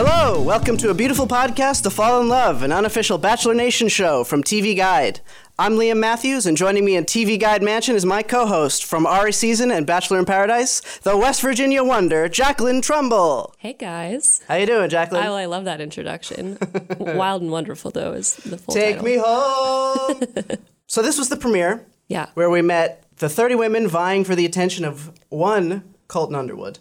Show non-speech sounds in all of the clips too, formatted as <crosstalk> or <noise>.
Hello, welcome to a beautiful podcast, To Fall in Love, an unofficial Bachelor Nation show from TV Guide. I'm Liam Mathews, and joining me in TV Guide Mansion is my co host from Ari Season and Bachelor in Paradise, the West Virginia wonder, Jacqueline Trumbull. Hey guys. How you doing, Jacqueline? I, I love that introduction. <laughs> Wild and wonderful though is the full Take title. me home. <laughs> so this was the premiere Yeah. where we met the 30 women vying for the attention of one Colton Underwood.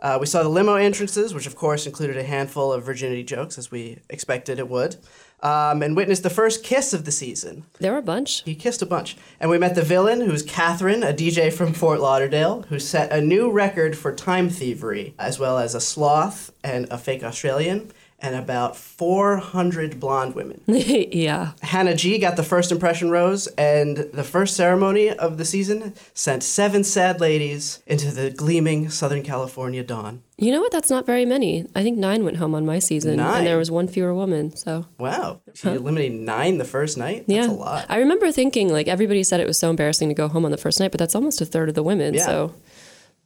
Uh, we saw the limo entrances, which of course included a handful of virginity jokes, as we expected it would, um, and witnessed the first kiss of the season. There were a bunch. He kissed a bunch. And we met the villain, who's Catherine, a DJ from Fort Lauderdale, who set a new record for time thievery, as well as a sloth and a fake Australian, and about 400 blonde women. <laughs> yeah. Hannah G got the first impression rose, and the first ceremony of the season sent seven sad ladies into the gleaming Southern California dawn. You know what? That's not very many. I think nine went home on my season, Nine? and there was one fewer woman. So Wow. She eliminated nine the first night? That's yeah, a lot. I remember thinking like everybody said it was so embarrassing to go home on the first night, but that's almost a third of the women. Yeah. So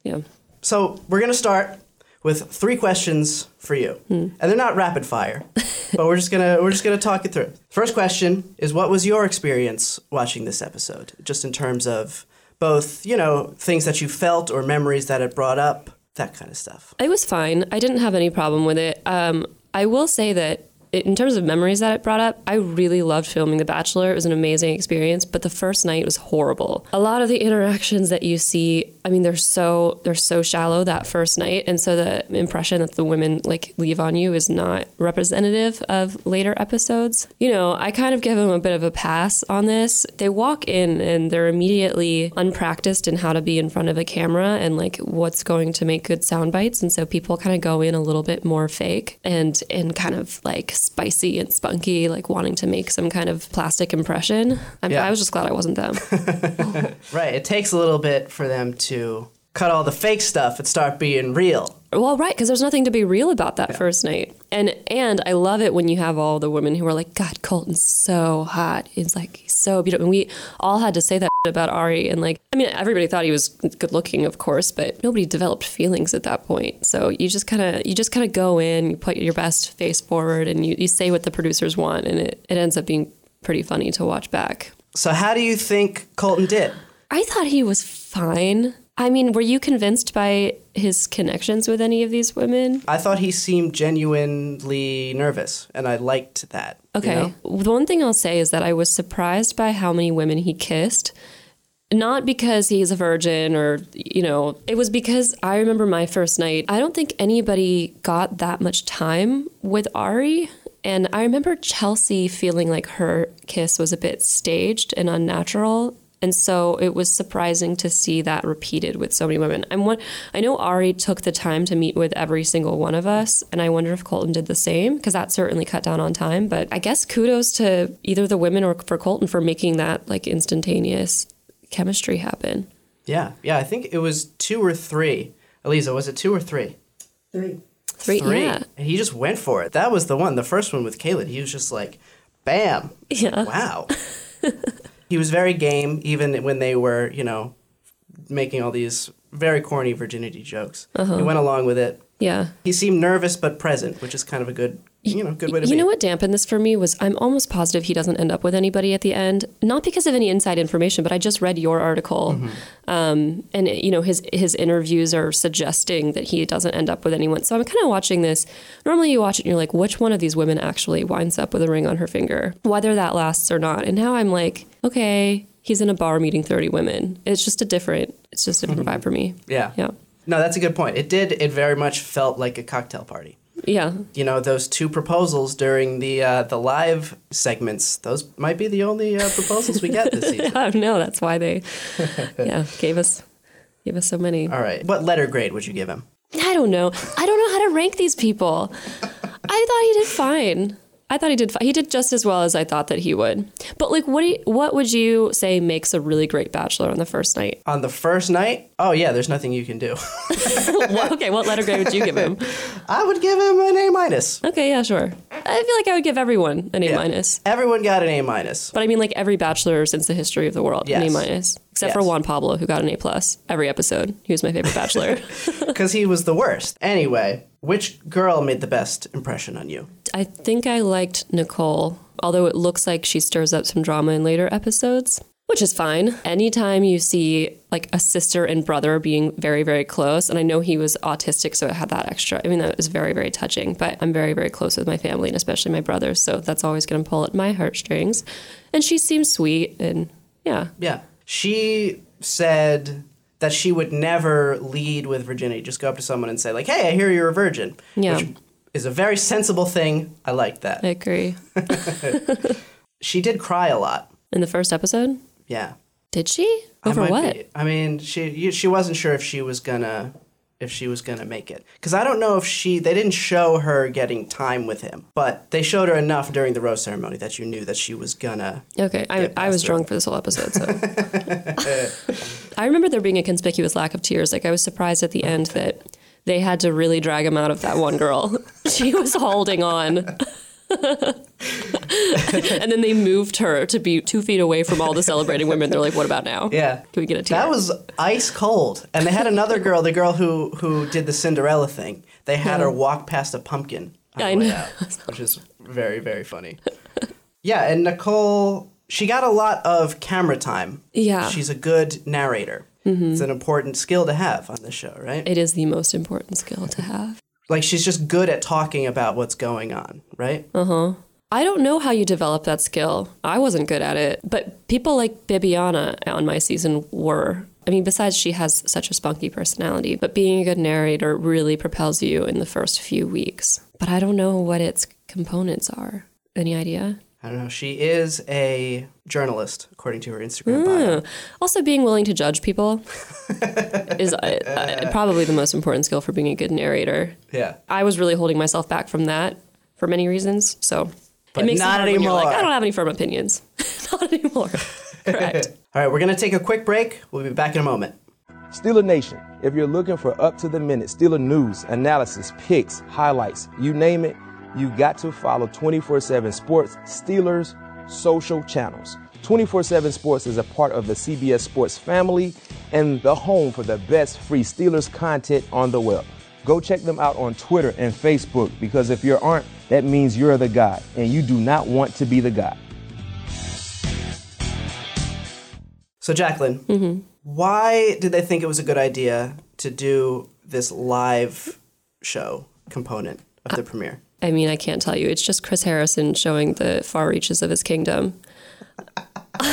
yeah. So we're going to start with three questions for you, Hmm. and they're not rapid fire, <laughs> but we're just gonna we're just gonna talk it through. First question is, what was your experience watching this episode, just in terms of both you know things that you felt or memories that it brought up, that kind of stuff. It was fine. I didn't have any problem with it. Um, I will say that in terms of memories that it brought up, I really loved filming The Bachelor. It was an amazing experience, but the first night was horrible. A lot of the interactions that you see, I mean, they're so they're so shallow that first night, and so the impression that the women like leave on you is not representative of later episodes. You know, I kind of give them a bit of a pass on this. They walk in and they're immediately unpracticed in how to be in front of a camera and like what's going to make good sound bites, and so people kind of go in a little bit more fake and and kind of like spicy and spunky, like wanting to make some kind of plastic impression. I'm, Yeah. I was just glad I wasn't them. <laughs> <laughs> Right. It takes a little bit for them to cut all the fake stuff and start being real. Well, right, because there's nothing to be real about that first night, and and I love it when you have all the women who are like, God, Colton's so hot. He's like so beautiful. And we all had to say that <laughs> about Ari, and like, I mean, everybody thought he was good looking, of course, but nobody developed feelings at that point. So you just kind of you just kind of go in, you put your best face forward, and you, you say what the producers want, and it, it ends up being pretty funny to watch back. So how do you think Colton did? I thought he was fine. I mean, were you convinced by his connections with any of these women? I thought he seemed genuinely nervous, and I liked that. you Okay. know? The one thing I'll say is that I was surprised by how many women he kissed. Not because he's a virgin or, you know, it was because I remember my first night. I don't think anybody got that much time with Ari. And I remember Chelsea feeling like her kiss was a bit staged and unnatural. And so it was surprising to see that repeated with so many women. I'm one, I know Ari took the time to meet with every single one of us, and I wonder if Colton did the same because that certainly cut down on time. But I guess kudos to either the women or for Colton for making that like instantaneous chemistry happen. Yeah, yeah. I think it was two or three. Eliza, was it two or three? Three, Three. yeah, And he just went for it. That was the one. The first one with Caleb. He was just like, bam. yeah. Wow. <laughs> he was very game, even when they were, you know, making all these very corny virginity jokes. Uh-huh. He went along with it. Yeah. He seemed nervous but present, which is kind of a good, you know, good way to be. You be. know what dampened this for me was I'm almost positive he doesn't end up with anybody at the end, not because of any inside information, but I just read your article, um, and you know his his interviews are suggesting that he doesn't end up with anyone. So I'm kind of watching this. Normally, you watch it and you're like, which one of these women actually winds up with a ring on her finger, whether that lasts or not. And now I'm like, okay, he's in a bar meeting 30 women. It's just a different. It's just a different vibe for me. Yeah. Yeah. No, that's a good point. It did. It very much felt like a cocktail party. Yeah. You know, those two proposals during the uh, the live segments. Those might be the only uh, proposals we get this <laughs> season. I know that's why they, <laughs> yeah, gave us, gave us so many. All right. What letter grade would you give him? I don't know. I don't know how to rank these people. I thought he did fine. I thought he did. He did just as well as I thought that he would. But like, what do you, what would you say makes a really great bachelor on the first night? On the first night, oh yeah, there's nothing you can do. <laughs> What- okay, what letter grade would you give him? <laughs> I would give him an A minus. Okay, yeah, sure. I feel like I would give everyone an A Yeah. minus. Everyone got an A minus. But I mean, like every bachelor since the history of the world, an A minus, except for Juan Pablo, who got an A plus every episode. He was my favorite bachelor. <laughs> because he was the worst. Anyway, Which girl made the best impression on you? I think I liked Nicole, although it looks like she stirs up some drama in later episodes, which is fine. Anytime you see like a sister and brother being very, very close, and I know he was autistic, so it had that extra. I mean, that was very, very touching, but I'm very, very close with my family and especially my brothers, so that's always going to pull at my heartstrings. And she seems sweet, and yeah. Yeah. She said that she would never lead with virginity, just go up to someone and say, like, hey, I hear you're a virgin. Yeah. Which is a very sensible thing. I like that. I agree. <laughs> She did cry a lot. In the first episode? Yeah. Did she? Over what? be- I mean, she she wasn't sure if she was gonna if she was gonna make it because I don't know if she they didn't show her getting time with him, but they showed her enough during the rose ceremony that you knew that she was gonna. Okay, I, I was drunk for this whole episode, so. <laughs> I remember there being a conspicuous lack of tears. Like, I was surprised at the end that they had to really drag him out of that one girl. <laughs> she was holding on. And then they moved her to be two feet away from all the <laughs> celebrating women. They're like, what about now? Yeah. Can we get a tear? That was ice cold, and they had another girl, the girl who who did the Cinderella thing. They had her walk past a pumpkin. on I the way know. out, <laughs> which is very very funny. Yeah, and Nicole, she got a lot of camera time. Yeah. she's a good narrator. Mm-hmm. It's an important skill to have on this show, right? It is the most important skill to have. Like she's just good at talking about what's going on, right? Uh huh. I don't know how you develop that skill. I wasn't good at it, but people like Bibiana on my season were. I mean, besides she has such a spunky personality, but being a good narrator really propels you in the first few weeks. But I don't know what its components are. Any idea? I don't know. She is a journalist, according to her Instagram bio. Hmm. Also, being willing to judge people <laughs> is uh, uh, probably the most important skill for being a good narrator. Yeah. I was really holding myself back from that for many reasons. So But it makes not it hard when you're like, anymore. I don't have any firm opinions. <laughs> not anymore. <laughs> Correct. All right, we're going to take a quick break. We'll be back in a moment. Steeler Nation, if you're looking for up to the minute Steeler news, analysis, picks, highlights, you name it, you got to follow 24 7 Sports Steelers social channels. 24 7 Sports is a part of the CBS Sports family and the home for the best free Steelers content on the web. Go check them out on Twitter and Facebook because if you aren't, that means you're the guy and you do not want to be the guy. So, Jacqueline, Mm-hmm. why did they think it was a good idea to do this live show component of the premiere? I mean, I can't tell you. It's just Chris Harrison showing the far reaches of his kingdom. <laughs>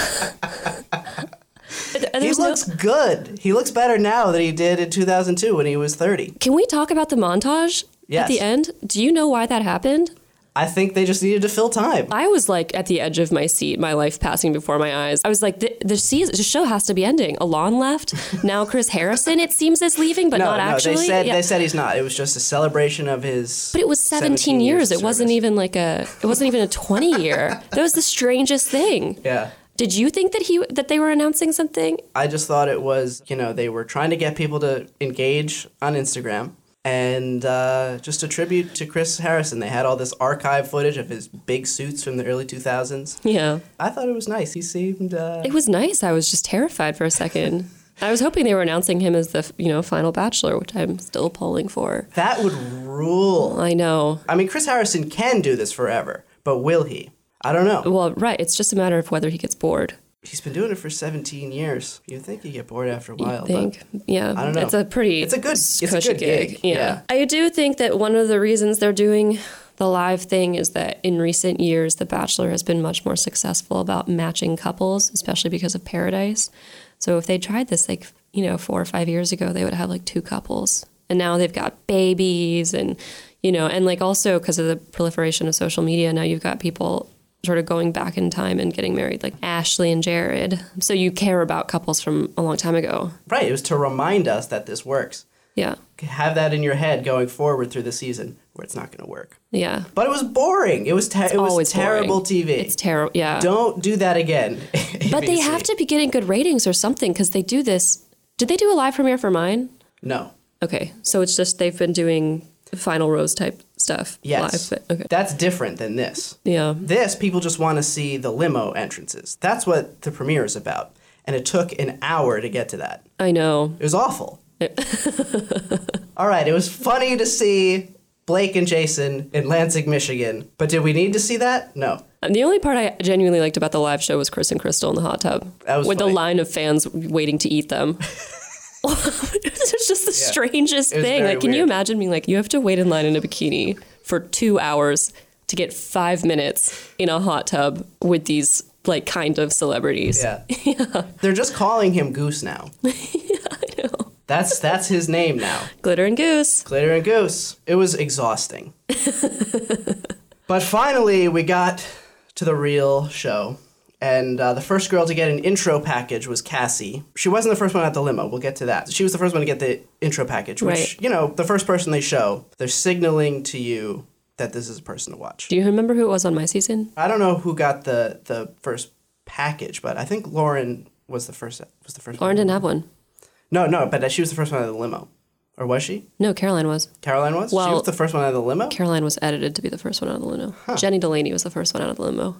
He There's no- looks good. He looks better now than he did in 2002 when he was 30. Can we talk about the montage Yes. at the end? Do you know why that happened? I think they just needed to fill time. I was like at the edge of my seat, my life passing before my eyes. I was like, the, the season, the show has to be ending. Elan left. <laughs> Now Chris Harrison, it seems, is leaving, but no, not no, actually. they said Yeah. they said he's not. It was just a celebration of his. But it was 17, years. It wasn't even like a. It wasn't even a 20 year. <laughs> That was the strangest thing. Yeah. Did you think that he that they were announcing something? I just thought it was, you know, they were trying to get people to engage on Instagram. And uh, just a tribute to Chris Harrison. They had all this archive footage of his big suits from the early 2000s. Yeah. I thought it was nice. He seemed. Uh, It was nice. I was just terrified for a second. <laughs> I was hoping they were announcing him as the you know final bachelor, which I'm still polling for. that would rule. I know. I mean, Chris Harrison can do this forever, but will he? I don't know. Well, right. It's just a matter of whether he gets bored. He's been doing it for 17 years. You'd think you'd get bored after a while. I think. Yeah. I don't know. It's a pretty. It's a good- it's a good gig. Yeah. Yeah. I do think that one of the reasons they're doing the live thing is that in recent years, The Bachelor has been much more successful about matching couples, especially because of Paradise. So if they tried this like you know four or five years ago, they would have like two couples, and now they've got babies and you know and like also because of the proliferation of social media, now you've got people sort of going back in time and getting married like Ashley and Jared. So you care about couples from a long time ago. Right. It was to remind us that this works. Yeah. Have that in your head going forward through the season where it's not going to work. Yeah. But it was boring. It was te- it was terrible boring. TV. It's terrible. Yeah. Don't do that again. <laughs> but they have to be getting good ratings or something because they do this. Did they do a live premiere for mine? No. Okay. So it's just they've been doing final rose type stuff Yes. live. Okay. That's different than this. Yeah. This people just want to see the limo entrances. That's what the premiere is about. And it took an hour to get to that. I know. It was awful. <laughs> All right, it was funny to see Blake and Jason in Lansing, Michigan. But did we need to see that? No. And the only part I genuinely liked about the live show was Chris and Crystal in the hot tub That was with funny. the line of fans waiting to eat them. <laughs> it's <laughs> just the strangest It thing. Like, can you imagine being like, you have to wait in line in a bikini for two hours to get five minutes in a hot tub with these like kind of celebrities? Yeah. <laughs> They're just calling him Goose now. <laughs> yeah, I know. That's that's his name now. Glitter and Goose. Glitter and Goose. It was exhausting. but finally, we got to the real show. And uh, the first girl to get an intro package was Cassie. She wasn't the first one at the limo. We'll get to that. She was the first one to get the intro package, which, Right. you know, the first person they show, they're signaling to you that this is a person to watch. Do you remember who it was on my season? I don't know who got the, the first package, but I think Lauren was the first was the first Lauren one. didn't have one. No, no, but she was the first one out of the limo. Or was she? No, Caroline was. Caroline was? she was the first one out of the limo? Caroline was edited to be the first one out of the limo. Jenny Delaney was the first one out of the limo.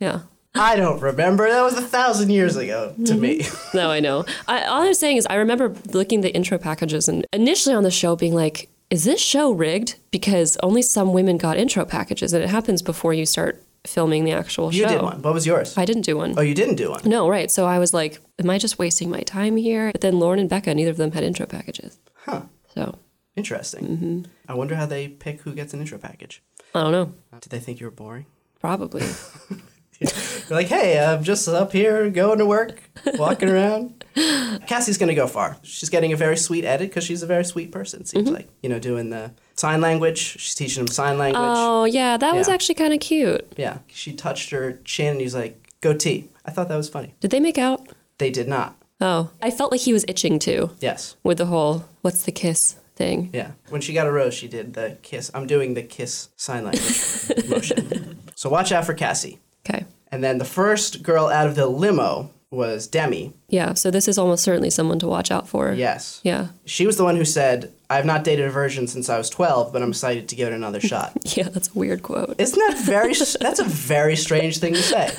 Yeah. I don't remember. That was a thousand years ago to me. No, I know. I, all I'm saying is, I remember looking at the intro packages and initially on the show being like, is this show rigged? Because only some women got intro packages, and it happens before you start filming the actual You show. You did one. What was yours? I didn't do one. Oh, you didn't do one. No, right. So I was like, am I just wasting my time here? But then Lauren and Becca, neither of them had intro packages. Huh. So Interesting. Mm-hmm. I wonder how they pick who gets an intro package. I don't know. Did they think you were boring? Probably. <laughs> <laughs> Like, hey, I'm just up here going to work, walking <laughs> around. Cassie's going to go far. She's getting a very sweet edit because she's a very sweet person, seems Mm-hmm. like. You know, doing the sign language. She's teaching him sign language. oh, yeah. That was actually kind of cute. Yeah. She touched her chin and he's like, goatee. I thought that was funny. Did they make out? They did not. Oh, I felt like he was itching too Yes. with the whole what's the kiss thing. Yeah. When she got a rose, she did the kiss. I'm doing the kiss sign language <laughs> motion. So watch out for Cassie. Okay. And then the first girl out of the limo was Demi. Yeah, so this is almost certainly someone to watch out for. Yes. Yeah. She was the one who said, I've not dated a virgin since I was 12, but I'm excited to give it another <laughs> shot. Yeah, that's a weird quote. Isn't that very, <laughs> that's a very strange thing to say.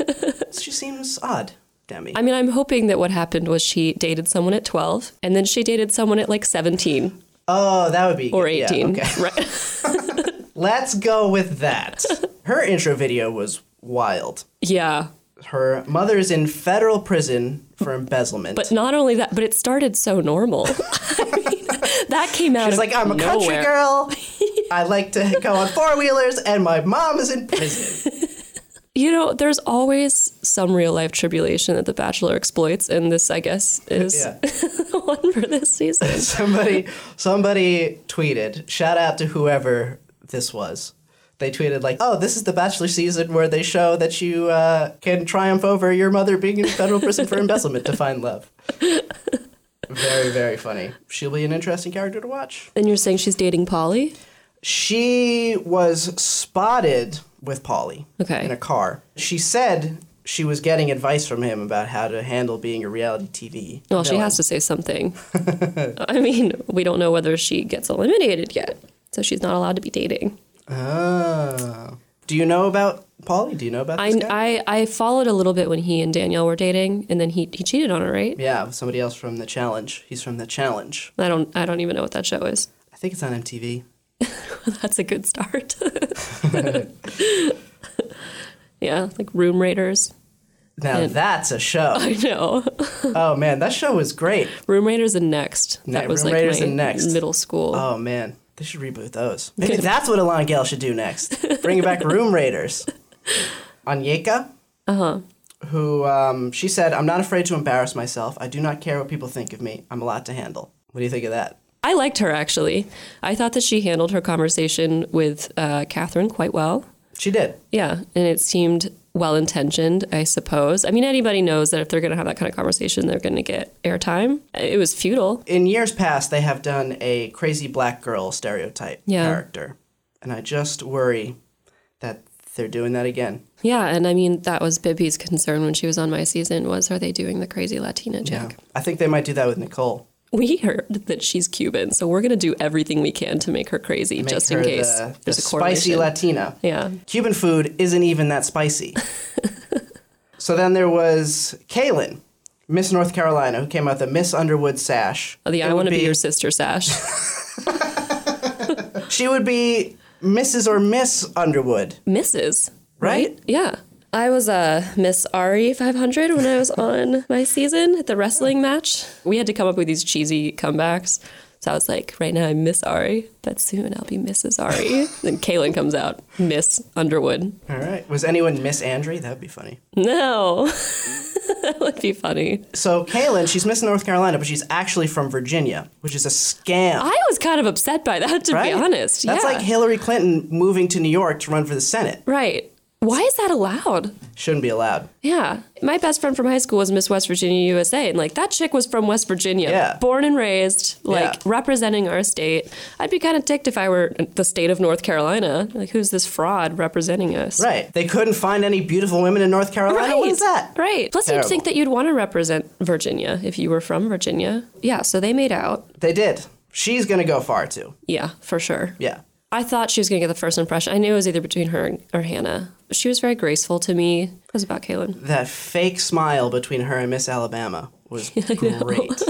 She seems odd, Demi. I mean, I'm hoping that what happened was she dated someone at 12 and then she dated someone at like 17 oh, that would be or yeah, 18. okay. <laughs> Right. Let's go with that. Her intro video was wild. yeah. Her mother's in federal prison for embezzlement. But not only that, but it started so normal. <laughs> I mean, that came out She's like, I'm a country girl. <laughs> I like to go on four wheelers, and my mom is in prison. You know, there's always some real life tribulation that The Bachelor exploits, and this, I guess, is Yeah. the <laughs> one for this season. somebody, somebody tweeted. Shout out to whoever this was. They tweeted like, "Oh, this is the Bachelor season where they show that you uh, can triumph over your mother being in federal prison for embezzlement to find love." Very, very funny. She'll be an interesting character to watch. And you're saying she's dating Paulie? She was spotted with Paulie Okay. in a car. She said she was getting advice from him about how to handle being a reality TV. Well, she has to say something. <laughs> I mean, we don't know whether she gets eliminated yet, so she's not allowed to be dating. Oh. Do you know about Paulie? Do you know about I, guy? I, I followed a little bit when he and Danielle were dating, and then he, he cheated on her, right? yeah, with somebody else from the challenge. He's from the challenge. I don't I don't even know what that show is. I think it's on MTV. <laughs> That's a good start. <laughs> yeah, like Room Raiders. Now And- that's a show. I know. <laughs> oh man, that show was great. Room Raiders and Next. Ne- That was Room like Raiders my and Next. middle school. Oh man, they should reboot those. <laughs> Maybe that's what Elan Gale should do next. Bring back <laughs> Room Raiders. Onyeka, uh-huh. who um, she said, "I'm not afraid to embarrass myself. I do not care what people think of me. I'm a lot to handle." What do you think of that? I liked her actually. I thought that she handled her conversation with uh, Catherine quite well. She did. Yeah, and it seemed well intentioned, I suppose. I mean, anybody knows that if they're going to have that kind of conversation, they're going to get airtime. It was futile. In years past, they have done a crazy black girl stereotype Yeah. character, and I just worry that they're doing that again. Yeah, and I mean that was Bibby's concern when she was on my season was are they doing the crazy Latina chick? I think they might do that with Nicole. We heard that she's Cuban, so we're going to do everything we can to make her crazy Make just her in case the, there's the a spicy. Latina. yeah. Cuban food isn't even that spicy. <laughs> so then there was Caelynn, Miss North Carolina, who came out the Miss Underwood sash. Oh, the It I want to be, your sister sash. <laughs> <laughs> she would be Mrs. or Miss Underwood. Mrs. Right? Yeah. I was a uh, Miss Ari 500 when I was <laughs> on my season at the wrestling match. We had to come up with these cheesy comebacks. So I was like, right now I'm Miss Ari, but soon I'll be Mrs. Ari. <laughs> then Caelynn comes out, Miss Underwood. All right. Was anyone Miss Andre? That would be funny. No, <laughs> that would be funny. So Caelynn, she's Miss North Carolina, but she's actually from Virginia, which is a scam. I was kind of upset by that, to right? be honest. That's yeah. like Hillary Clinton moving to New York to run for the Senate. Right. Why is that allowed? Shouldn't be allowed. Yeah. My best friend from high school was Miss West Virginia USA. And like that chick was from West Virginia. Yeah. Born and raised, like Yeah. representing our state. I'd be kind of ticked if I were the state of North Carolina. Like, who's this fraud representing us? Right. They couldn't find any beautiful women in North Carolina. What is that? Right. Plus, Terrible. you'd think that you'd want to represent Virginia if you were from Virginia. Yeah, so they made out. They did. She's going to go far too. Yeah, for sure. Yeah. I thought she was going to get the first impression. I knew it was either between her or Hannah. She was very graceful to me. It was about Caelynn. That fake smile between her and Miss Alabama was <laughs> great.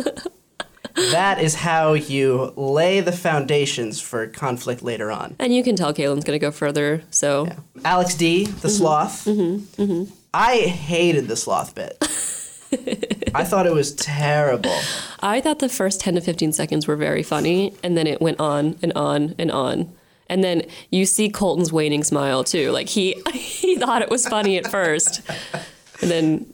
that is how you lay the foundations for conflict later on. And you can tell Caelynn's going to go further. So Alex D, the mm-hmm. sloth. Mm-hmm. Mm-hmm. I hated the sloth bit. <laughs> I thought it was terrible. I thought the first 10 to 15 seconds were very funny, and then it went on and on and on. And then you see Colton's waning smile too. Like he <laughs> he thought it was funny at first. And then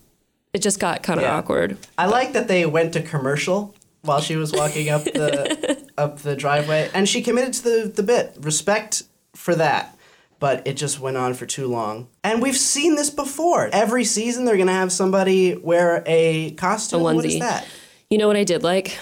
it just got kind of Yeah. awkward. I like that they went to commercial while she was walking up the <laughs> up the driveway, and she committed to the the bit. Respect for that, but it just went on for too long. And we've seen this before. Every season, they're gonna have somebody wear a costume. A What is that? You know what I did like?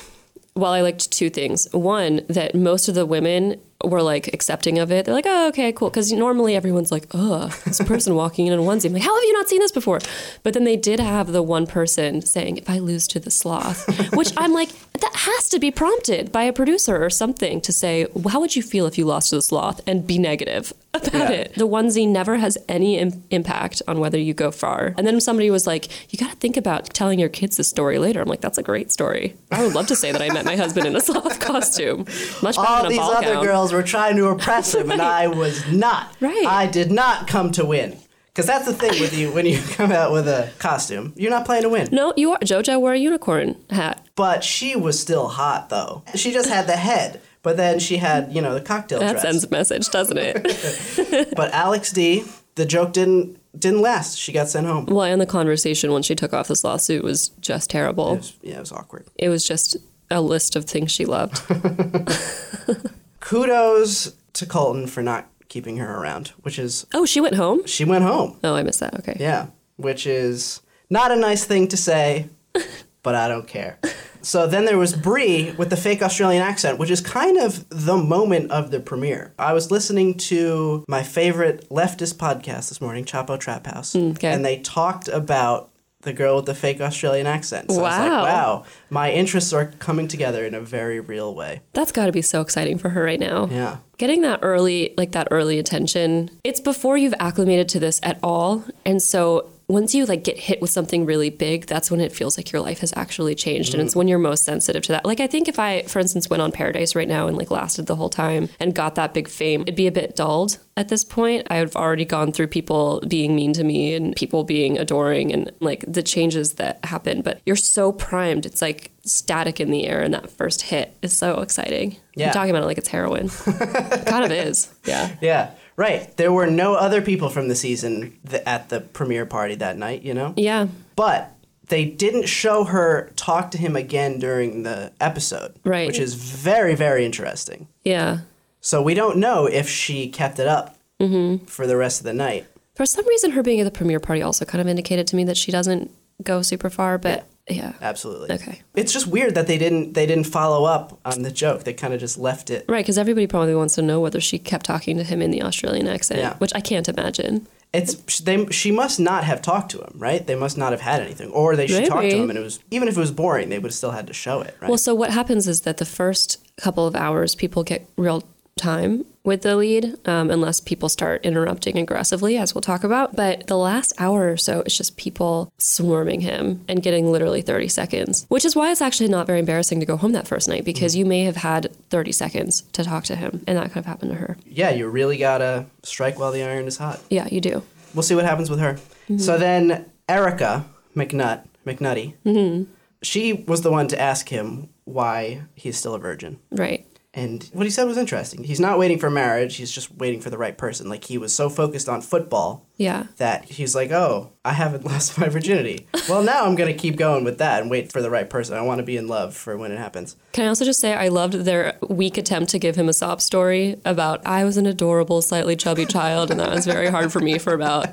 Well, I liked two things. One, that most of the women were like accepting of it. They're like, oh, okay, cool. Because normally everyone's like, ugh, this person <laughs> walking in in a onesie. I'm like, how have you not seen this before? But then they did have the one person saying, if I lose to the sloth, which I'm like, that has to be prompted by a producer or something to say, how would you feel if you lost to the sloth and be negative about Yeah. it? The onesie never has any Im- impact on whether you go far. And then somebody was like, you got to think about telling your kids this story later. I'm like, that's a great story. I would love to say that I met my husband in a sloth costume. Much better All than a these ball other gown. girls were trying to impress him, and I was not. Right. I did not come to win. Because that's the thing with you when you <laughs> come out with a costume, you're not playing to win. No, you are. JoJo wore a unicorn hat. But she was still hot, though. She just had the head, but then she had, you know, the cocktail That dress. sends a message, doesn't it? <laughs> But Alex D, the joke didn't didn't last. She got sent home. well, and the conversation when she took off this lawsuit was just terrible. It was, yeah, it was awkward. It was just a list of things she loved. <laughs> Kudos to Colton for not keeping her around, which is Oh, she went home? she went home. Oh, I missed that. Okay. Yeah, which is not a nice thing to say, <laughs> but I don't care. So then there was Bri with the fake Australian accent, which is kind of the moment of the premiere. I was listening to my favorite leftist podcast this morning, Chapo Trap House, mm, okay. and they talked about the girl with the fake Australian accent. So I was like, Wow. wow, my interests are coming together in a very real way. That's got to be so exciting for her right now. Yeah. Getting that early, like that early attention, it's before you've acclimated to this at all. And so once you like get hit with something really big, that's when it feels like your life has actually changed. And it's mm-hmm. when you're most sensitive to that. Like I think if I, for instance, went on Paradise right now and like lasted the whole time and got that big fame, it'd be a bit dulled at this point. I've already gone through people being mean to me and people being adoring and like the changes that happen. But you're so primed. It's like static in the air and that first hit is so exciting. Yeah. I'm talking about it like it's heroin. it <laughs> kind of is. Yeah. Yeah, right. There were no other people from the season th- at the premiere party that night, you know? Yeah. But they didn't show her talk to him again during the episode, Right. which is very, very interesting. Yeah. So we don't know if she kept it up Mm-hmm. for the rest of the night. For some reason, her being at the premiere party also kind of indicated to me that she doesn't go super far, but yeah. Absolutely. Okay. It's just weird that they didn't they didn't follow up on the joke. They kind of just left it. Right, because everybody probably wants to know whether she kept talking to him in the Australian accent, Yeah. which I can't imagine. It's they she must not have talked to him, right? They must not have had anything, or they should talk to him, and it was even if it was boring, they would have still had to show it, right? Well, so what happens is that the first couple of hours, people get real time with the lead, um, unless people start interrupting aggressively, as we'll talk about. But the last hour or so, it's just people swarming him and getting literally 30 seconds, which is why it's actually not very embarrassing to go home that first night because mm-hmm. you may have had 30 seconds to talk to him. And that could have happened to her. Yeah, you really gotta strike while the iron is hot. Yeah, you do. We'll see what happens with her. Mm-hmm. So then Erica McNutt, McNutty, mm-hmm. she was the one to ask him why he's still a virgin. Right. And what he said was interesting. He's not waiting for marriage, he's just waiting for the right person. Like he was so focused on football Yeah. that he's like, oh, I haven't <laughs> lost my virginity. well, now I'm going to keep going with that and wait for the right person. I want to be in love for when it happens. Can I also just say I loved their weak attempt to give him a sob story about I was an adorable, slightly chubby <laughs> child, and that was very hard for me for about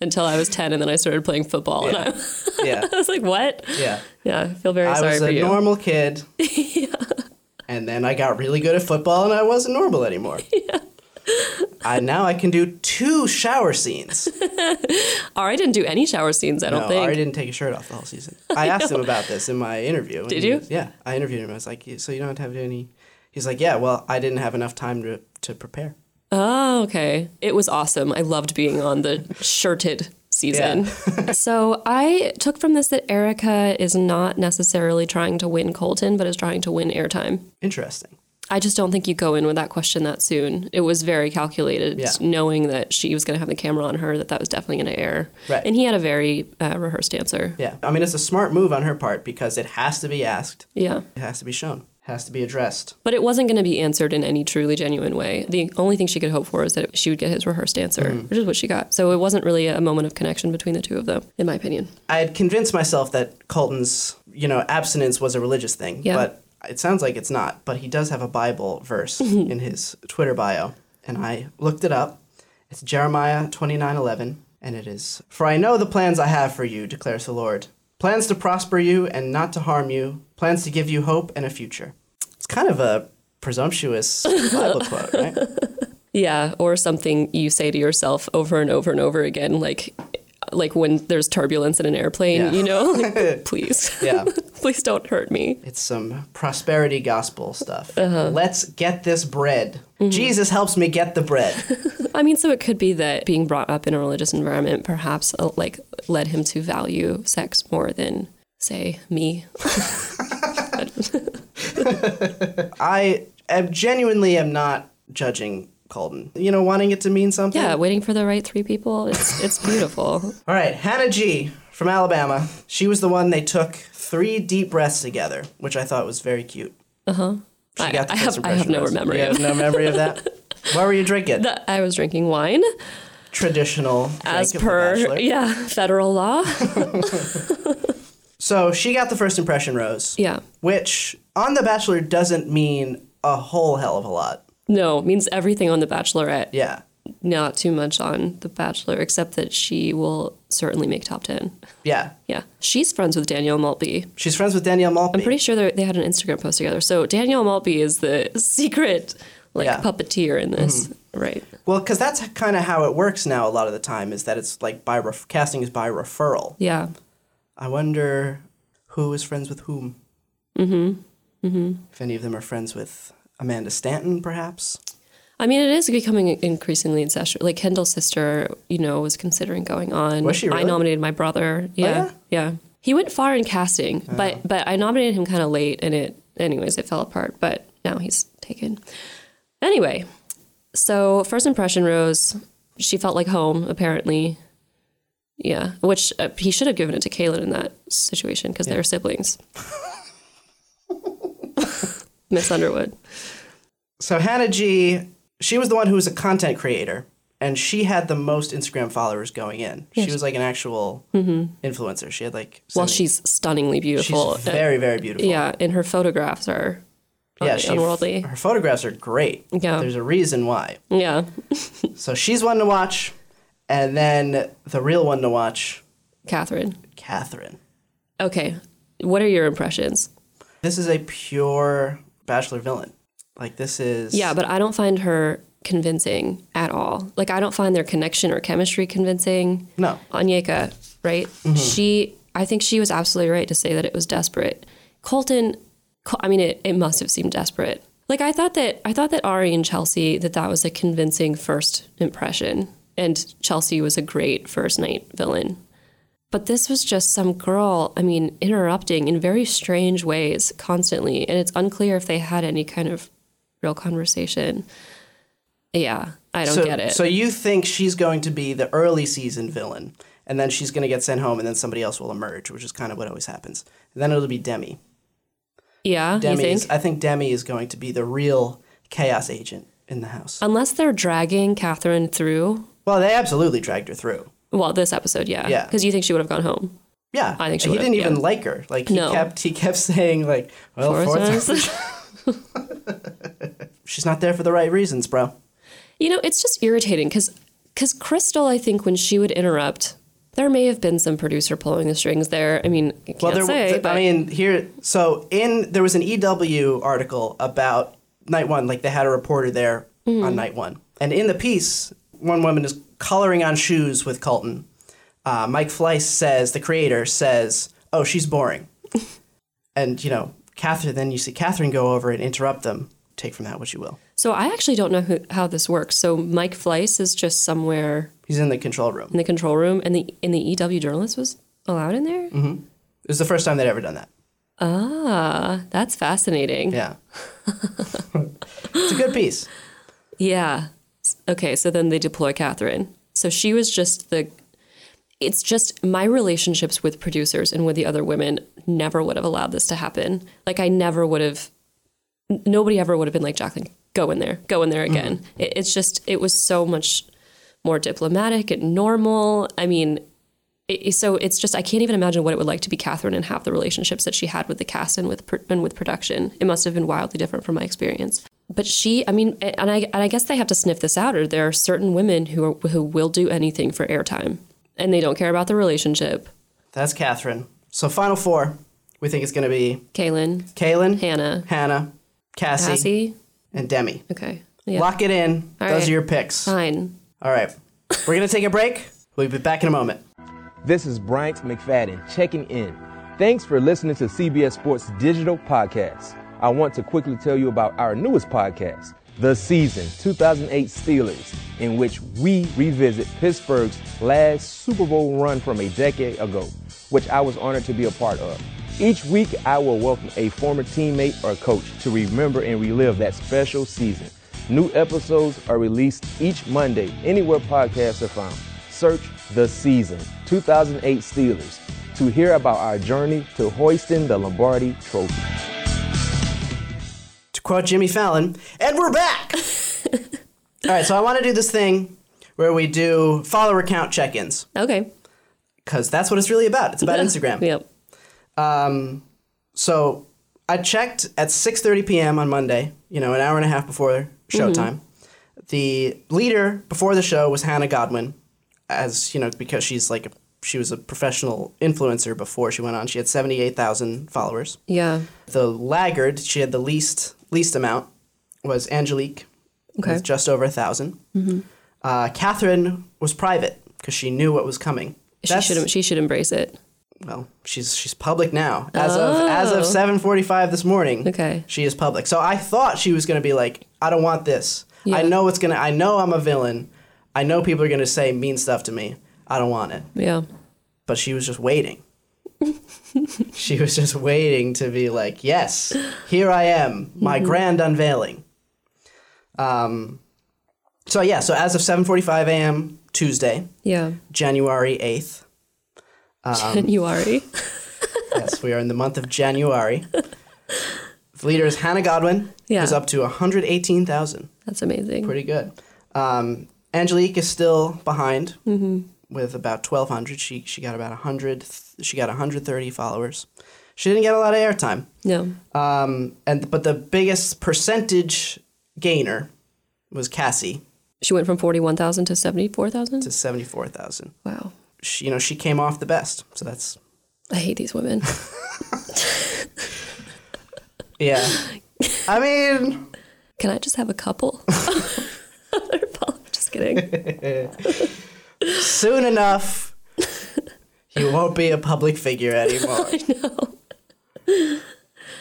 until I was 10, and then I started playing football. And I, Yeah. <laughs> I was like, what? Yeah. Yeah, I feel very I sorry was for a you. normal kid. And then I got really good at football and I wasn't normal anymore. <laughs> Yeah. I now I can do two shower scenes. <laughs> Ari didn't do any shower scenes, I don't no, think. Ari didn't take a shirt off the whole season. I <laughs> asked him about this in my interview. Did you? was- yeah, I interviewed him. I was like, "So you don't have to have any?" He's like, "Yeah, well, I didn't have enough time to to prepare." Oh, okay. It was awesome. I loved being on the shirted season. <laughs> so I took from this that Erica is not necessarily trying to win Colton, but is trying to win airtime. Interesting. I just don't think you go in with that question that soon. It was very calculated, Yeah. knowing that she was going to have the camera on her, that that was definitely going to air. Right. And he had a very uh, rehearsed answer. Yeah, I mean, it's a smart move on her part because it has to be asked, Yeah. it has to be shown, has to be addressed. But it wasn't going to be answered in any truly genuine way. The only thing she could hope for is that she would get his rehearsed answer, Mm-hmm. which is what she got. So it wasn't really a moment of connection between the two of them, in my opinion. I had convinced myself that Colton's, you know, abstinence was a religious thing, Yeah. but it sounds like it's not. But he does have a Bible verse <laughs> in his Twitter bio, and I looked it up. It's Jeremiah twenty nine eleven, and it is, "For I know the plans I have for you," declares the Lord, "plans to prosper you and not to harm you, plans to give you hope and a future." It's kind of a presumptuous <laughs> Bible quote, right? Yeah, or something you say to yourself over and over and over again, like like when there's turbulence in an airplane, Yeah. you know, <laughs> like, please, Yeah. <laughs> please don't hurt me. It's some prosperity gospel stuff. Uh-huh. Let's get this bread. Mm-hmm. Jesus helps me get the bread. I mean, so it could be that being brought up in a religious environment perhaps uh, like led him to value sex more than say me. <laughs> I am genuinely am not judging Colton. You know, wanting it to mean something. Yeah, waiting for the right three people. It's it's beautiful. <laughs> All right, Hannah G from Alabama. She was the one they took three deep breaths together, which I thought was very cute. Uh huh. She. I- got the I have- I have no memory You of have no memory of that. <laughs> Why were you drinking? That- I was drinking wine Traditional. as The per yeah federal law. So she got the first impression rose. yeah. Which on The Bachelor doesn't mean a whole hell of a lot. No, means everything on The Bachelorette. Yeah. Not too much on The Bachelor, except that she will certainly make top 10. Yeah. Yeah. She's friends with Danielle Maltby. She's friends with Danielle Maltby. I'm pretty sure they're- had an Instagram post together. So Danielle Maltby is the <laughs> secret like Yeah. puppeteer in this. Mm-hmm. Right. Well, because that's kind of how it works now. A lot of the time is that it's like by ref- casting is by referral. Yeah. I wonder who is friends with whom. Mm-hmm. Mm-hmm. If any of them are friends with Amanda Stanton, perhaps. I mean, it is becoming increasingly incestuous. Like Kendall's sister, you know, was considering going on. Was she I really? Oh, nominated my brother. Yeah, yeah? yeah. He went far in casting, but but I nominated him kind of late, and it, anyways, it fell apart. But now he's taken. Anyway, so first impression, Rose. She felt like home, apparently. Yeah, which uh, he should have given it to Caelynn in that situation because they're siblings. <laughs> Miss Underwood. So Hannah G, she was the one who was a content creator, and she had the most Instagram followers going in. She was like an actual influencer. She had like. Well, she's stunningly beautiful. Uh, very very beautiful. Yeah, and her photographs are yeah. She, unworldly. Her photographs are great. Yeah. There's a reason why. Yeah, <laughs> So she's one to watch, and then the real one to watch, Catherine. Catherine. Okay, what are your impressions? This is a pure bachelor villain. Like this is Yeah, but I don't find her convincing at all. Like I don't find their connection or chemistry convincing. no. Onyeka, right? Mm-hmm. She, I think she was absolutely right to say that it was desperate. Colton, I mean, it, it must have seemed desperate. Like I thought that I thought that Ari and Chelsea that that was a convincing first impression, and Chelsea was a great first night villain. But this was just some girl, I mean, interrupting in very strange ways constantly, and it's unclear if they had any kind of real conversation. Yeah, I don't so, get it. So you think she's going to be the early season villain, and then she's going to get sent home, and then somebody else will emerge, which is kind of what always happens. And then it'll be Demi. yeah, Demi think? is, I think Demi is going to be the real chaos agent in the house. Unless they're dragging Catherine through. Well, they absolutely dragged her through. Well, this episode, yeah. Yeah. Because you think she would have gone home. Yeah, I think she he didn't even yeah. like her. Like he No. kept he kept saying like, well, Fourth fourth- <laughs> she's not there for the right reasons, bro. You know, it's just irritating because because Krystal, I think when she would interrupt, there may have been some producer pulling the strings there. I mean, I can't Well, there, say, but I mean, here, so in there was an EW article about night one. Like they had a reporter there Mm-hmm. on night one, and in the piece, one woman is coloring on shoes with Colton. Uh, Mike Fleiss says, the creator says, "Oh, she's boring," <laughs> and you know, Catherine. Then you see Catherine go over and interrupt them. Take from that what you will. so I actually don't know who, how this works. So Mike Fleiss is just somewhere He's in the control room. in the control room, and the and the EW journalist was allowed in there. Mm-hmm. It was the first time they'd ever done that. Ah, that's fascinating. Yeah, <laughs> it's a good piece. <laughs> Yeah. Okay, so then they deploy Catherine. So she was just the. It's just my relationships with producers and with the other women never would have allowed this to happen. Like, I never would have. Nobody ever would have been like, Jacqueline, go in there, go in there again. Mm-hmm. It, it's just, it was so much more diplomatic and normal. I mean, it, so it's just I can't even imagine what it would like to be Catherine and have the relationships that she had with the cast and with and with production. It must have been wildly different from my experience. But she, I mean, and I and I guess they have to sniff this out. Or there are certain women who are, who will do anything for airtime, and they don't care about the relationship. That's Catherine. So final four, we think it's going to be Caelynn, Caelynn, Hannah, Hannah, Cassie, Cassie. and Demi. Okay, yeah, Lock it in. All Those right. are your picks. fine. All right. We're going to take a break. We'll be back in a moment. This is Bryant McFadden checking in. Thanks for listening to CBS Sports Digital Podcast. I want to quickly tell you about our newest podcast, The Season 2008 Steelers, in which we revisit Pittsburgh's last Super Bowl run from a decade ago, which I was honored to be a part of. Each week, I will welcome a former teammate or coach to remember and relive that special season. New episodes are released each Monday anywhere podcasts are found. Search The Season 2008 Steelers to hear about our journey to hoisting the Lombardi Trophy. Quote Jimmy Fallon, and we're back. <laughs> All right. So I want to do this thing where we do follower count check ins Okay, because that's what it's really about. It's about <laughs> Instagram. Yep. Um, So I checked at 6:30 p.m. on Monday. You know, an hour and a half before showtime. The leader before the show was Hannah Godwin, as you know, because she's like a, she was a professional influencer before she went on. She had 78,000 followers. Yeah. The laggard, she had the least least amount, was Angelique, Okay. with just over a 1000 Uh, Catherine was private because she knew what was coming. She That's- should she should embrace it. well, she's she's public now. As of as of Oh. seven forty five this morning. Okay. She is public. So I thought she was gonna be like, I don't want this. Yeah. I know it's gonna I know I'm a villain. I know people are gonna say mean stuff to me. I don't want it. Yeah. But she was just waiting. She was just waiting to be like, Yes, here I am, my Mm-hmm. grand unveiling. Um so yeah, so as of seven forty five AM Tuesday, Yeah. January eighth. Um, January. yes, we are in the month of January. The leader is Hannah Godwin, Yeah. who's up to 118,000. That's amazing. Pretty good. Um, Angelique is still behind Mm-hmm. With about 1,200. She, she got about 100. She got 130 followers. She didn't get a lot of airtime. No. Um, and but the biggest percentage gainer was Cassie She went from 41,000 to 74,000? to 74,000. Wow. She, you know, she came off the best. So that's I hate these women. <laughs> yeah. I mean, Can I just have a couple? <laughs> Just kidding. <laughs> soon enough, you won't be a public figure anymore. <laughs> I know.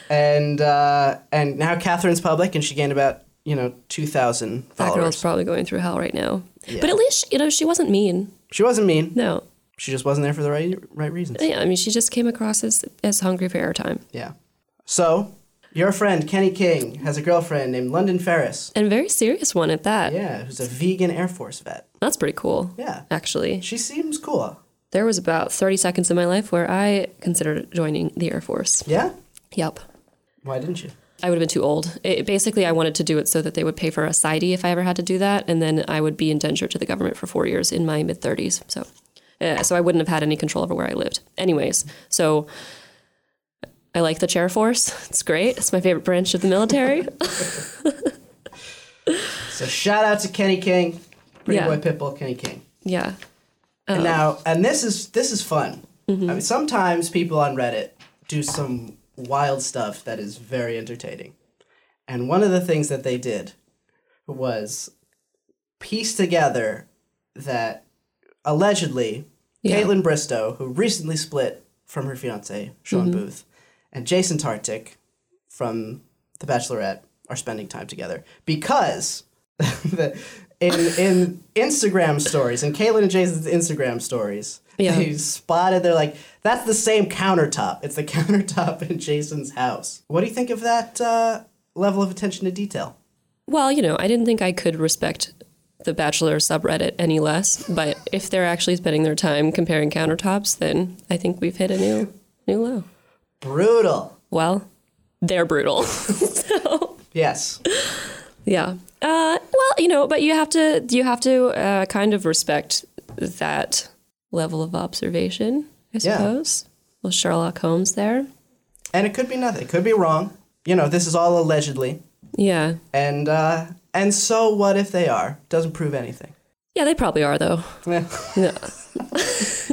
And uh, and now Catherine's public, and she gained about you know two thousand That girl's followers. probably going through hell right now. Yeah. But at least, you know, she wasn't mean. she wasn't mean. No. She just wasn't there for the right right reasons. Yeah, I mean, she just came across as, as hungry for airtime. Yeah. So Your friend Kenny King has a girlfriend named London Ferris. And a very serious one at that. Yeah, who's a vegan Air Force vet. That's pretty cool. Yeah. Actually, She seems cool. there was about 30 seconds in my life where I considered joining the Air Force. Yeah? Yep. Why didn't you? I would have been too old. It, basically, I wanted to do it so that they would pay for a sidey if I ever had to do that, and then I would be indentured to the government for four years in my mid 30s. So, uh, so I wouldn't have had any control over where I lived. Anyways, so I like the chair force. It's great. It's my favorite branch of the military. <laughs> So shout out to Kenny King, Pretty Yeah. Boy Pitbull, Kenny King. yeah. And um, now, and this is this is fun. Mm-hmm. I mean, sometimes people on Reddit do some wild stuff that is very entertaining. And one of the things that they did was piece together that allegedly Yeah. Kaitlyn Bristowe, who recently split from her fiance Shawn mm-hmm. Booth, and Jason Tartick from The Bachelorette are spending time together because <laughs> the, in in Instagram stories, in Kaitlyn and Jason's Instagram stories, Yeah. they spotted. They're like, "That's the same countertop. It's the <laughs> countertop in Jason's house." What do you think of that uh, level of attention to detail? Well, you know, I didn't think I could respect the Bachelor subreddit any less, but if they're actually spending their time comparing countertops, then I think we've hit a new new low. Brutal. Well, they're brutal. <laughs> so, Yes. yeah. Uh, well, you know, but you have to you have to uh, kind of respect that level of observation, I Yeah. suppose. Well, Sherlock Holmes there. And it could be nothing. It could be wrong. You know, this is all allegedly. Yeah. And uh, and so what if they are? Doesn't prove anything. Yeah, they probably are though. Eh. Yeah. <laughs> <laughs>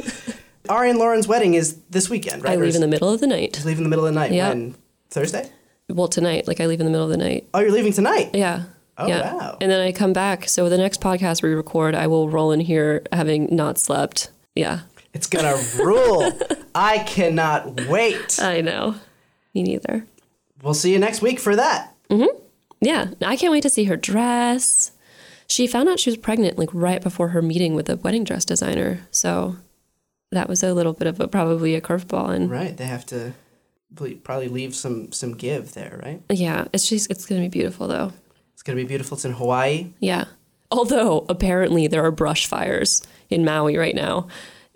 Arie and Lauren's wedding is this weekend, right? I leave in the middle of the night. leave in the middle of the night. Yeah. When Thursday? Well, tonight, like I leave in the middle of the night. Oh, you're leaving tonight. Yeah. Oh, yeah. wow. And then I come back. So the next podcast we record, I will roll in here having not slept. Yeah. It's gonna rule. <laughs> I cannot wait. I know. Me neither. We'll see you next week for that. Mm-hmm. Yeah. I can't wait to see her dress. She found out she was pregnant like right before her meeting with the wedding dress designer. So that was a little bit of a probably a curveball. And Right? They have to probably leave some some give there, right? yeah, it's just, it's going to be beautiful though. It's gonna be beautiful. It's in Hawaii. Yeah. Although apparently there are brush fires in Maui right now,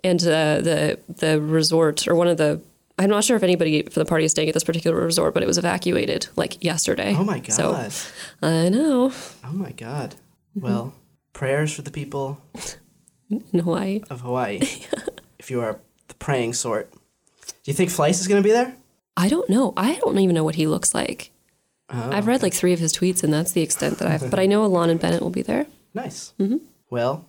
and uh, the the resort or one of the I'm not sure if anybody from the party is staying at this particular resort, but it was evacuated like yesterday. Oh my god. So I know oh my god. Mm-hmm. Well, prayers for the people <laughs> in Hawaii. of Hawaii. <laughs> if you are the praying sort. Do you think Fleiss is gonna be there? I don't know. I don't even know what he looks like. Oh, I've read like three of his tweets, and that's the extent that I've. but I know Elan and Bennett will be there. Nice. Mm-hmm. Well,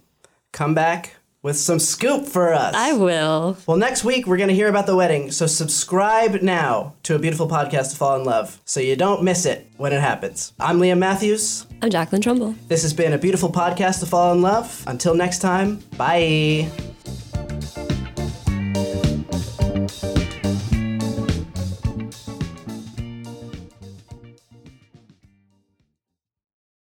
come back with some scoop for us. I will. Well, next week we're going to hear about the wedding, so subscribe now to a beautiful podcast to fall in love so you don't miss it when it happens. I'm Liam Mathews. I'm Jacqueline Trumbull. This has been a beautiful podcast to fall in love. Until next time, bye.